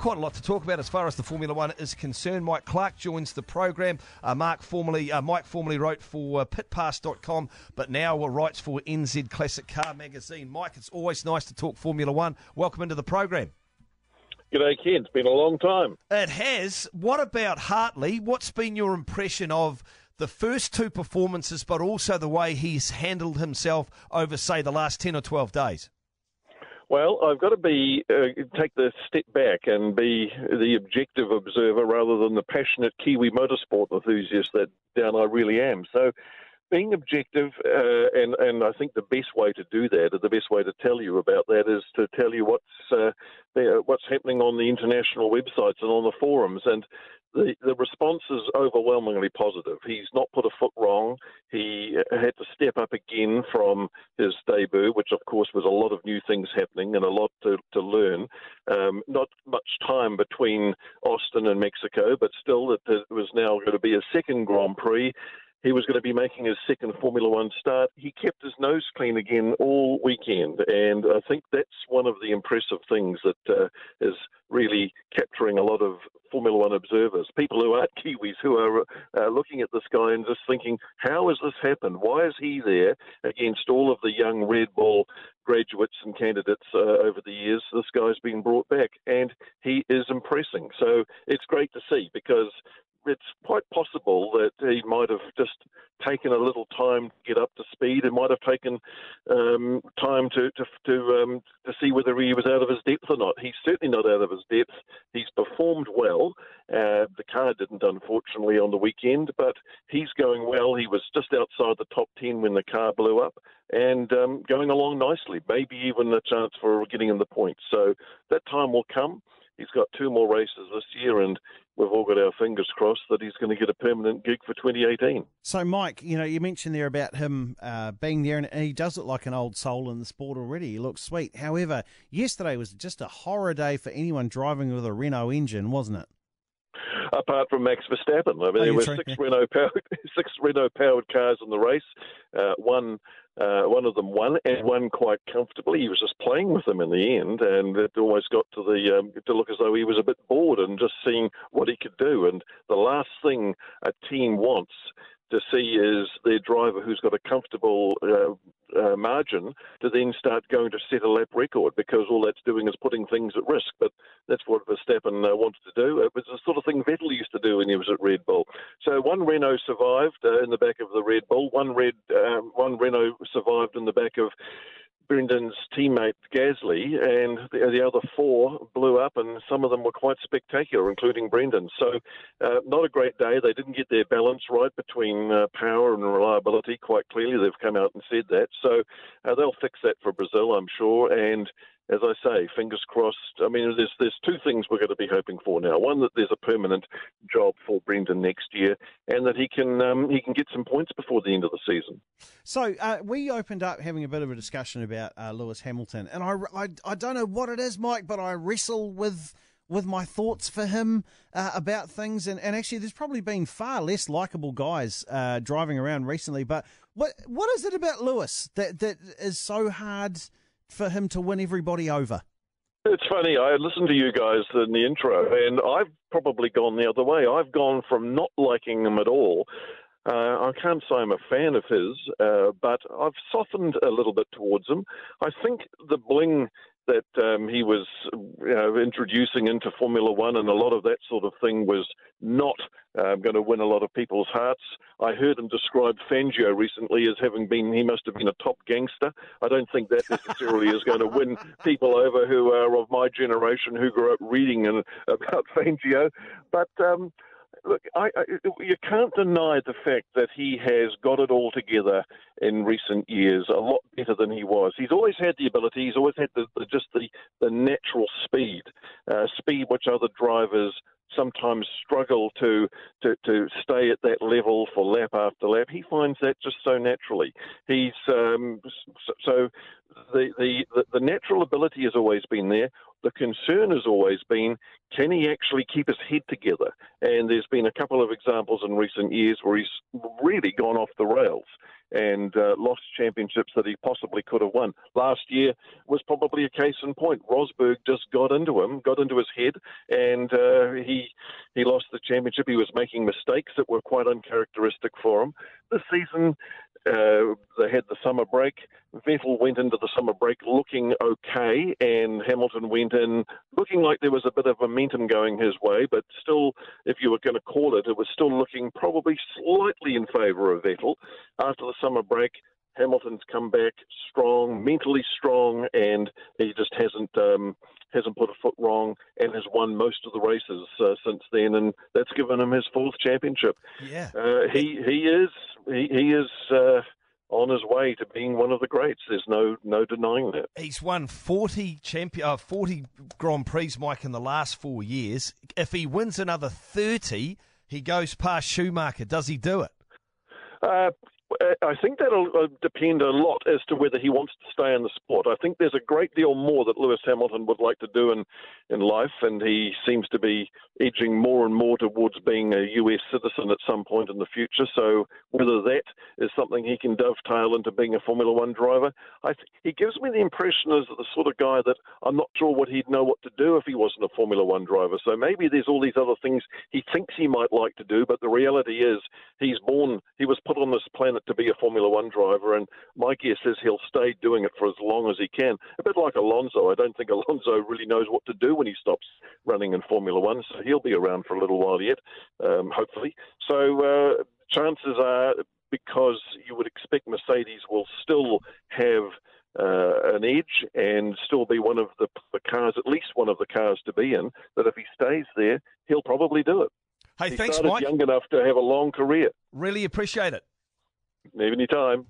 quite a lot to talk about as far as the Formula One is concerned. Mike Clark joins the program. Uh, Mark formerly, uh, Mike formerly wrote for uh, pitpass.com, but now writes for NZ Classic Car Magazine. Mike, it's always nice to talk Formula One. Welcome into the program. G'day, Ken. It's been a long time. It has. What about Hartley? What's been your impression of the first two performances, but also the way he's handled himself over, say, the last 10 or 12 days? Well, I've got to be uh, take the step back and be the objective observer rather than the passionate Kiwi motorsport enthusiast that down I really am. So, being objective, uh, and and I think the best way to do that, the best way to tell you about that, is to tell you what's uh, what's happening on the international websites and on the forums. And the, the response is overwhelmingly positive. He's not put a foot wrong. He had to step up again from his debut, which of course was a lot of new things happening and a lot to, to learn. Um, not much time between Austin and Mexico, but still it, it was now going to be a second Grand Prix he was going to be making his second Formula One start. He kept his nose clean again all weekend, and I think that's one of the impressive things that uh, is really capturing a lot of Formula One observers, people who aren't Kiwis, who are uh, looking at this guy and just thinking, how has this happened? Why is he there against all of the young Red Bull graduates and candidates uh, over the years? This guy's been brought back, and he is impressing. So it's great to see because it's quite possible that he might have just taken a little time to get up to speed. It might have taken um, time to to to, um, to see whether he was out of his depth or not. He's certainly not out of his depth. He's performed well. Uh, the car didn't, unfortunately, on the weekend, but he's going well. He was just outside the top ten when the car blew up, and um, going along nicely. Maybe even a chance for getting in the points. So that time will come. He's got two more races this year, and we've all got our fingers crossed that he's going to get a permanent gig for 2018. So, Mike, you know, you mentioned there about him uh, being there, and he does look like an old soul in the sport already. He looks sweet. However, yesterday was just a horror day for anyone driving with a Renault engine, wasn't it? apart from Max Verstappen. I mean, oh, there were six yeah. Renault powered six Renault powered cars in the race. Uh, one uh, one of them won and won quite comfortably. He was just playing with them in the end, and it almost got to the um, to look as though he was a bit bored and just seeing what he could do. And the last thing a team wants to see is their driver who's got a comfortable uh, uh, margin to then start going to set a lap record because all that's doing is putting things at risk. But that's what Verstappen uh, wanted to do. It was the sort of thing Vettel used to do when he was at Red Bull. One Renault survived uh, in the back of the Red Bull. One Red, um, one Renault survived in the back of Brendon's teammate Gasly, and the, the, other four blew up, and some of them were quite spectacular, including Brendon. So, uh, not a great day. They didn't get their balance right between uh, power and reliability. Quite clearly, they've come out and said that. So, uh, they'll fix that for Brazil, I'm sure. And as I say, fingers crossed. I mean, there's there's two things we're going to be hoping for now. One that there's a permanent job for Brendon next year, and that he can um, he can get some points before the end of the season. So uh, we opened up having a bit of a discussion about uh, Lewis Hamilton, and I, I I don't know what it is, Mike, but I wrestle with with my thoughts for him uh, about things. And, and actually, there's probably been far less likable guys uh, driving around recently. But what what is it about Lewis that, that is so hard for him to win everybody over? It's funny. I listened to you guys in the intro, and I've probably gone the other way. I've gone from not liking him at all. Uh, I can't say I'm a fan of his, uh, but I've softened a little bit towards him. I think the bling that um, he was you know, introducing into Formula One, and a lot of that sort of thing was not um, going to win a lot of people's hearts. I heard him describe Fangio recently as having been, he must have been a top gangster. I don't think that necessarily is going to win people over who are of my generation who grew up reading and, about Fangio. But um, look, I, I, you can't deny the fact that he has got it all together in recent years, a lot better than he was. He's always had the ability. He's always had the, the just the, the natural speed, uh, speed which other drivers sometimes struggle to, to to stay at that level for lap after lap. He finds that just so naturally. He's um, so the, the the natural ability has always been there. The concern has always been can he actually keep his head together? And there's been a couple of examples in recent years where he's really gone off the rails and uh, lost championships that he possibly could have won. Last year was probably a case in point. Rosberg just got into him, got into his head, and uh, he he lost the championship. He was making mistakes that were quite uncharacteristic for him. This season, uh, they had the summer break. Vettel went into the summer break looking okay, and Hamilton went in looking like there was a bit of momentum going his way, but still, if you were going to call it, it was still looking probably slightly in favour of Vettel. After the summer break, Hamilton's come back strong, mentally strong, and he just hasn't um, hasn't put a foot wrong and has won most of the races uh, since then, and that's given him his fourth championship. Yeah, uh, he he is he, he is. Uh, on his way to being one of the greats. There's no no denying that. He's won 40 champion, uh, 40 Grand Prix, Mike, in the last four years. If he wins another 30, he goes past Schumacher. Does he do it? Uh, I think that'll uh, depend a lot as to whether he wants to stay in the sport. I think there's a great deal more that Lewis Hamilton would like to do in, in life, and he seems to be edging more and more towards being a US citizen at some point in the future. So whether that is something he can dovetail into being a Formula One driver, th- he gives me the impression as the sort of guy that I'm not sure what he'd know what to do if he wasn't a Formula One driver. So maybe there's all these other things he thinks he might like to do, but the reality is he's born, he was put on this planet to be a Formula One driver, and my guess is he'll stay doing it for as long as he can. A bit like Alonso. I don't think Alonso really knows what to do when he stops running in Formula One, so he'll be around for a little while yet, um, hopefully. So uh, chances are, because you would expect Mercedes will still have uh, an edge and still be one of the, the, cars, at least one of the cars to be in, that if he stays there, he'll probably do it. Hey, he thanks, Mike. young enough to have a long career. Really appreciate it. Maybe anytime.